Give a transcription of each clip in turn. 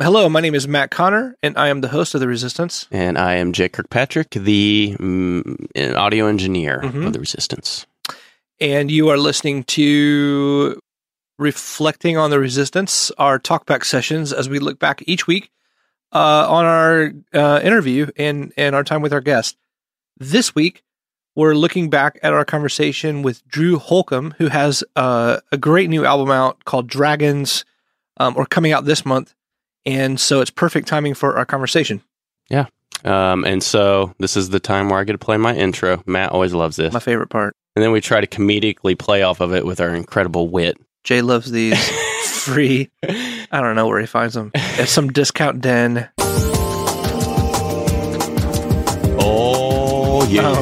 Hello, my name is Matt Conner, and I am the host of The Resistance. And I am Jay Kirkpatrick, the mm, audio engineer Mhm. of The Resistance. And you are listening to Reflecting on the Resistance, our talkback sessions as we look back each week uh, on our uh, interview and, and our time with our guest. This week, we're looking back at our conversation with Drew Holcomb, who has uh, a great new album out called Dragons, um, or coming out this month. And so it's perfect timing for our conversation. Yeah. Um, and so this is the time where I get to play my intro. Matt always loves this. My favorite part. And then we try to comedically play off of it with our incredible wit. Jay loves these free. I don't know where he finds them. At some discount den. Oh, yeah.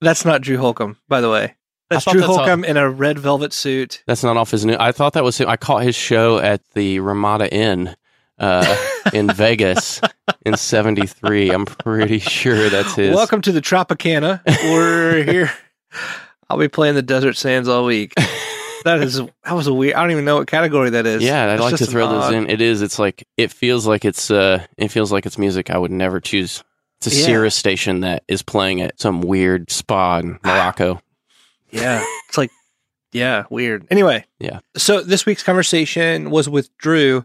That's not Drew Holcomb, by the way. That's thought Drew that's Holcomb in a red velvet suit. That's not off his new. I thought that was him. I caught his show at the Ramada Inn uh, in Vegas in 73. I'm pretty sure that's his. Welcome to the Tropicana. We're here. I'll be playing the Desert Sands all week. That is that was a weird. I don't even know what category that is. Yeah, I'd It's like to just throw those odd- in. It is. It's like it feels like it's. Uh, it feels like it's music I would never choose. It's a Yeah. Sirius station that is playing at some weird spa in Morocco. Yeah, it's like yeah, weird. Anyway, Yeah. So this week's conversation was with Drew.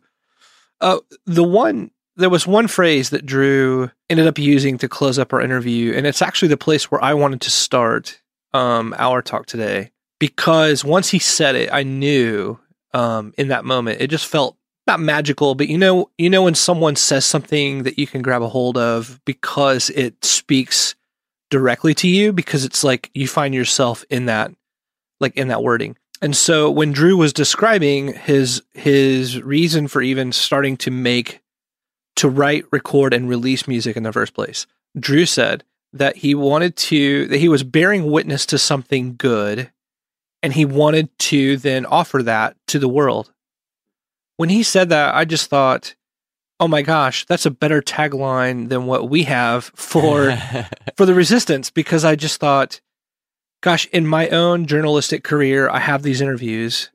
Uh, the one there was one phrase that Drew ended up using to close up our interview, and it's actually the place where I wanted to start um, our talk today because once he said it, I knew um, in that moment it just felt not magical, but you know, you know when someone says something that you can grab a hold of because it speaks directly to you because it's like you find yourself in that like in that wording. And so when Drew was describing his his reason for even starting to make to write, record and release music in the first place, Drew said that he wanted to that he was bearing witness to something good and he wanted to then offer that to the world. When he said that, I just thought, "Oh my gosh, that's a better tagline than what we have for for the resistance because I just thought, gosh, in my own journalistic career, I have these interviews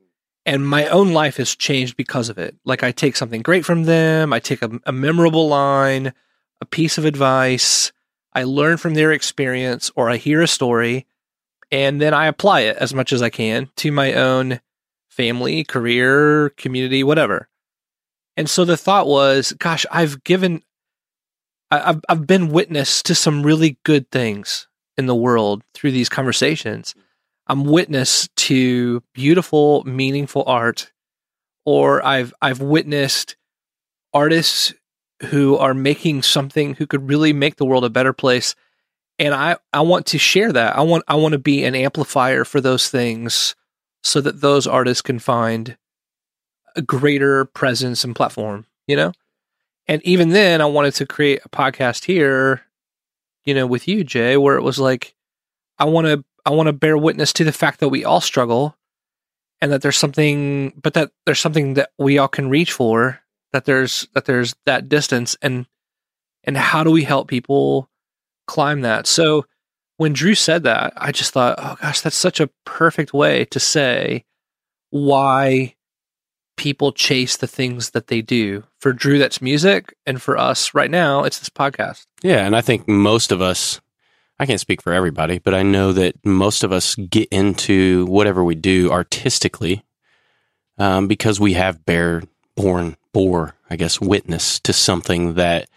and my own life has changed because of it. Like I take something great from them, I take a, a memorable line, a piece of advice, I learn from their experience or I hear a story and then I apply it as much as I can to my own family, career, community, whatever. And so the thought was, gosh, I've given I- I've I've been witness to some really good things in the world through these conversations. Mm-hmm. I'm witness to beautiful, meaningful art, or I've I've witnessed artists who are making something who could really make the world a better place. And I, I want to share that. I want I want to be an amplifier for those things so that those artists can find a greater presence and platform, you know? And even then, I wanted to create a podcast here, you know, with you, Jay, where it was like, I want to, I want to bear witness to the fact that we all struggle, and that there's something, but that there's something that we all can reach for. That there's that there's that distance, and and how do we help people climb that? So when Drew said that, I just thought, oh gosh, that's such a perfect way to say why people chase the things that they do. For Drew, that's music, and for us right now, it's this podcast. Yeah, and I think most of us, I can't speak for everybody, but I know that most of us get into whatever we do artistically um, because we have bear born bore, I guess, witness to something that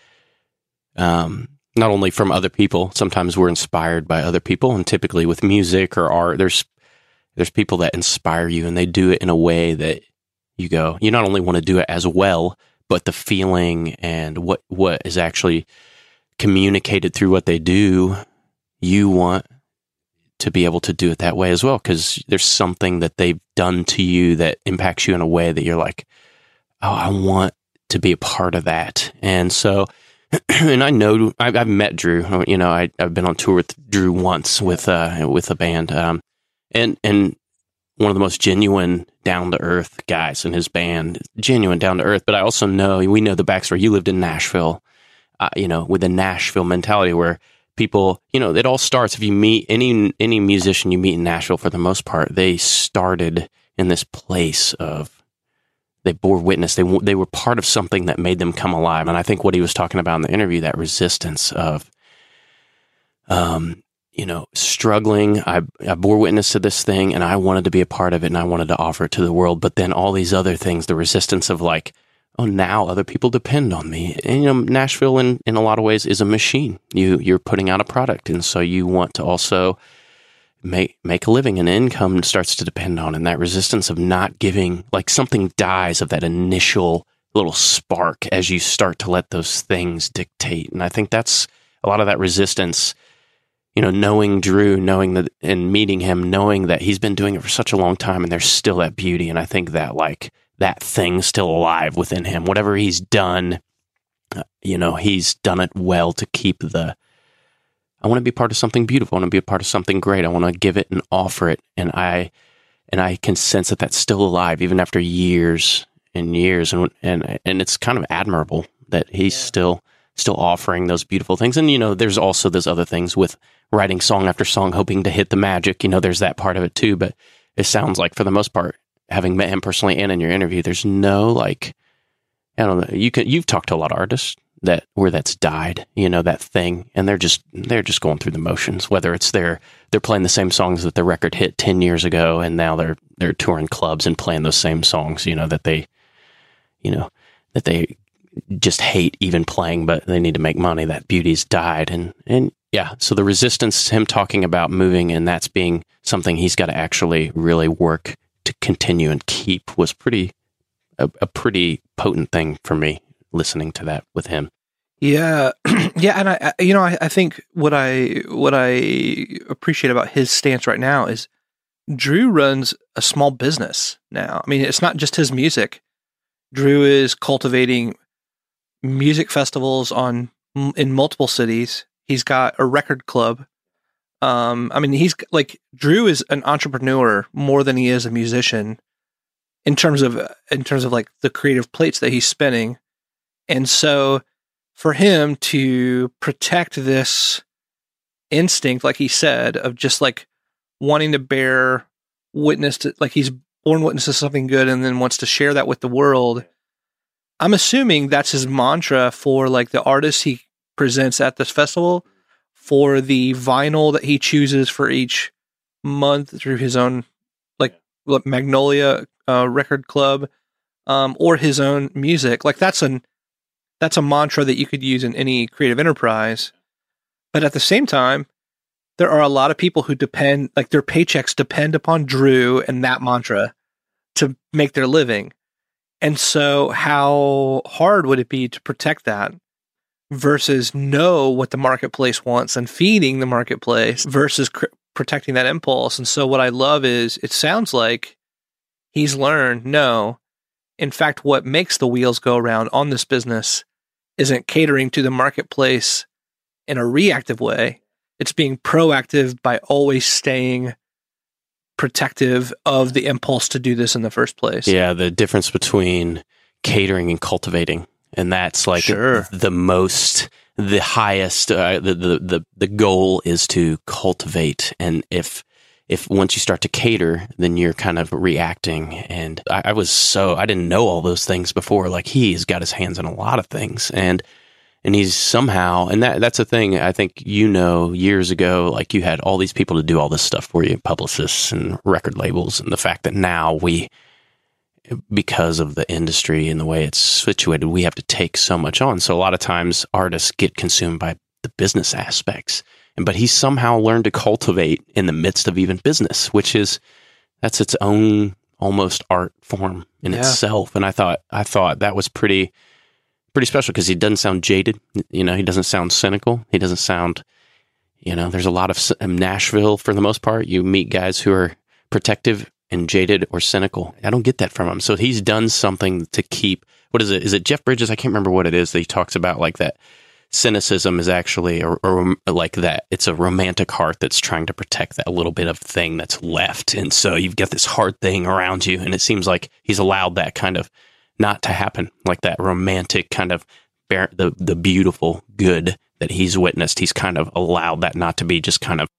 um, not only from other people, sometimes we're inspired by other people, and typically with music or art, there's there's people that inspire you, and they do it in a way that you go, you not only want to do it as well, but the feeling and what what is actually communicated through what they do, you want to be able to do it that way as well because there's something that they've done to you that impacts you in a way that you're like, oh, I want to be a part of that. And so, and I know I've, I've met Drew. You know, I, I've been on tour with Drew once with uh with a band, um, and and one of the most genuine, down to earth guys in his band, genuine, down to earth. But I also know we know the backstory. You lived in Nashville, uh, you know, with the Nashville mentality where people, you know, it all starts if you meet any any musician you meet in Nashville for the most part, they started in this place of they bore witness. They they were part of something that made them come alive. And I think what he was talking about in the interview, that resistance of, um, you know, struggling. I I bore witness to this thing, and I wanted to be a part of it, and I wanted to offer it to the world. But then all these other things, the resistance of like, oh, now other people depend on me. And you know, Nashville in in a lot of ways is a machine. You you're putting out a product, and so you want to also make make a living and income starts to depend on and that resistance of not giving like something dies of that initial little spark as you start to let those things dictate and i think that's a lot of that resistance you know knowing drew knowing that and meeting him knowing that he's been doing it for such a long time and there's still that beauty and i think that like that thing still alive within him whatever he's done uh, you know he's done it well to keep the I want to be part of something beautiful. I want to be a part of something great. I want to give it and offer it. And I, and I can sense that that's still alive even after years and years. And, and, and it's kind of admirable that he's yeah. still, still offering those beautiful things. And, you know, there's also those other things with writing song after song, hoping to hit the magic. You know, there's that part of it too. But it sounds like for the most part, having met him personally and in your interview, there's no like, I don't know. You can, you've talked to a lot of artists that where that's died, you know, that thing, and they're just they're just going through the motions. Whether it's they're they're playing the same songs that the record hit ten years ago, and now they're they're touring clubs and playing those same songs, you know, that they, you know, that they just hate even playing, but they need to make money. That beauty's died, and and yeah, so the resistance, him talking about moving, and that's being something he's got to actually really work to continue and keep was pretty a, a pretty potent thing for me listening to that with him. Yeah, yeah, and I, you know, I, I think what I what I appreciate about his stance right now is Drew runs a small business now. I mean, it's not just his music. Drew is cultivating music festivals on in multiple cities. He's got a record club. Um, I mean, he's like Drew is an entrepreneur more than he is a musician in terms of in terms of like the creative plates that he's spinning. And so for him to protect this instinct, like he said, of just like wanting to bear witness to, like he's born witness to something good and then wants to share that with the world. I'm assuming that's his mantra for like the artists he presents at this festival, for the vinyl that he chooses for each month through his own like Magnolia uh, Record Club, um, or his own music. Like that's an that's a mantra that you could use in any creative enterprise. But at the same time, there are a lot of people who depend, like their paychecks depend upon Drew and that mantra to make their living. And so, how hard would it be to protect that versus know what the marketplace wants and feeding the marketplace versus cr- protecting that impulse? And so, what I love is it sounds like he's learned no, in fact, what makes the wheels go around on this business isn't catering to the marketplace in a reactive way. It's being proactive by always staying protective of the impulse to do this in the first place. Yeah, the difference between catering and cultivating. And that's like sure. the most the highest uh, the, the the the goal is to cultivate and if if once you start to cater, then you're kind of reacting. And I, I, was so, I didn't know all those things before. Like he's got his hands in a lot of things and, and he's somehow, and that, that's a thing I think, you know, years ago, like you had all these people to do all this stuff for you, publicists and record labels. And the fact that now we, because of the industry and the way it's situated, we have to take so much on. So a lot of times artists get consumed by the business aspects but he somehow learned to cultivate in the midst of even business, which is that's its own almost art form in yeah. itself. And I thought I thought that was pretty pretty special because he doesn't sound jaded. You know, he doesn't sound cynical. He doesn't sound you know. There's a lot of Nashville for the most part. You meet guys who are protective and jaded or cynical. I don't get that from him. So he's done something to keep. What is it? Is it Jeff Bridges? I can't remember what it is that he talks about like that cynicism is actually a, a, like that. It's a romantic heart that's trying to protect that little bit of thing that's left. And so you've got this hard thing around you. And it seems like he's allowed that kind of not to happen, like that romantic kind of the, the beautiful good that he's witnessed. He's kind of allowed that not to be just kind of,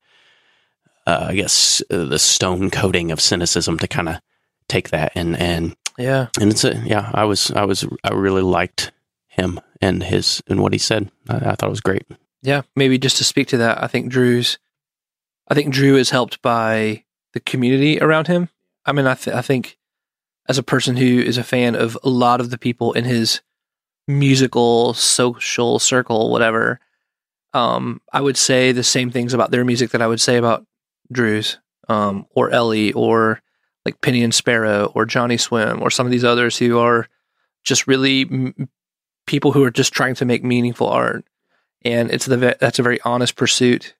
uh, I guess, uh, the stone coating of cynicism to kind of take that and and Yeah. and it's a yeah. I was I was I really liked him and his and what he said. I, I thought it was great. Yeah. Maybe just to speak to that, I think Drew's, I think Drew is helped by the community around him. I mean, I, th- I think as a person who is a fan of a lot of the people in his musical, social circle, whatever, um, I would say the same things about their music that I would say about Drew's, um, or Ellie, or like Penny and Sparrow, or Johnnyswim, or some of these others who are just really m- people who are just trying to make meaningful art. And it's the ve- that's a very honest pursuit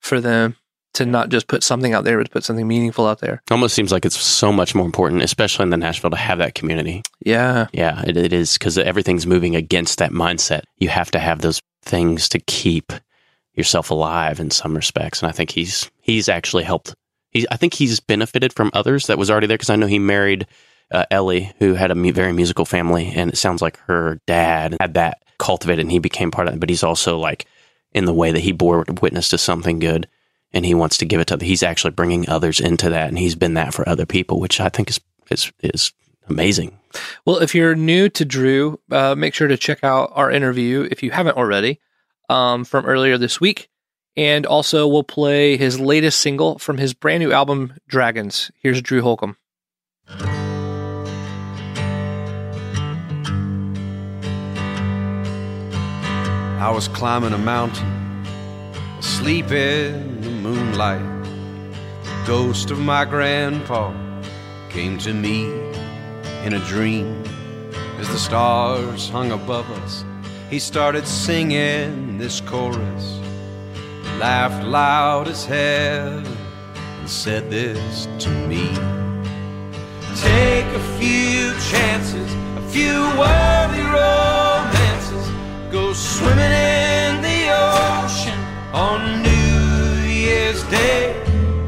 for them to not just put something out there, but to put something meaningful out there. Almost seems like it's so much more important, especially in the Nashville, to have that community. Yeah, Yeah, it, it is because everything's moving against that mindset. You have to have those things to keep yourself alive in some respects, and I think he's he's actually helped. He, I think he's benefited from others that was already there because I know he married uh, Ellie, who had a mu- very musical family, and it sounds like her dad had that cultivated, and he became part of it. But he's also like in the way that he bore witness to something good, and he wants to give it to. He's actually bringing others into that, and he's been that for other people, which I think is is is amazing. Well, if you're new to Drew, uh, make sure to check out our interview if you haven't already um, from earlier this week. And also, we'll play his latest single from his brand new album, Dragons. Here's Drew Holcomb. I was climbing a mountain, asleep in the moonlight. The ghost of my grandpa came to me in a dream as the stars hung above us. He started singing this chorus, laughed loud as hell, and said this to me. Take a few chances, a few worthy romances. Go swimming in on New Year's Day.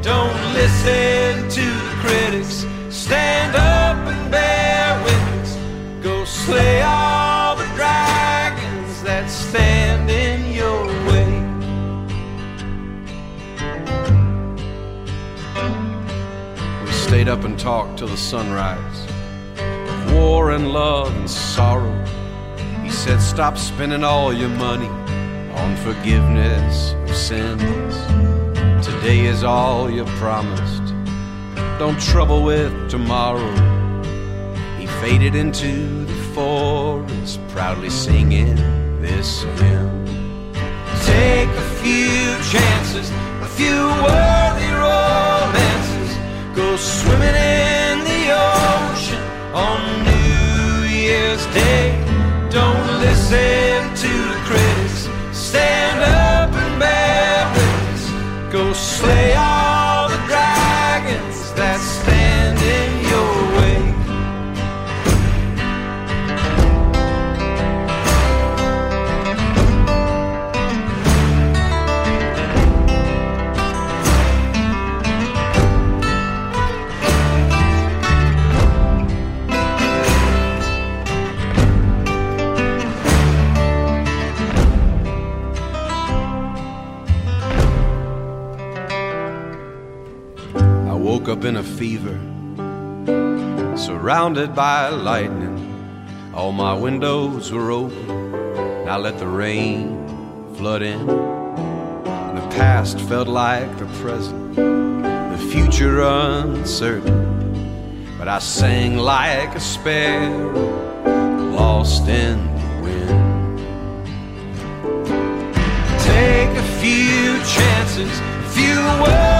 Don't listen to the critics. Stand up and bear witness. Go slay all the dragons that stand in your way. We stayed up and talked till the sunrise. War and love and sorrow. He said, Stop spending all your money on forgiveness of sins. Today is all you're promised. Don't trouble with tomorrow. He faded into the forest, proudly singing this hymn. Take a few chances, a few worthy romances. Go swimming in the ocean on New Year's Day. Don't listen to the critics. Witness. Up in a fever, surrounded by lightning. All my windows were open. Now let the rain flood in. The past felt like the present, the future uncertain. But I sang like a sparrow, lost in the wind. Take a few chances, a few roads.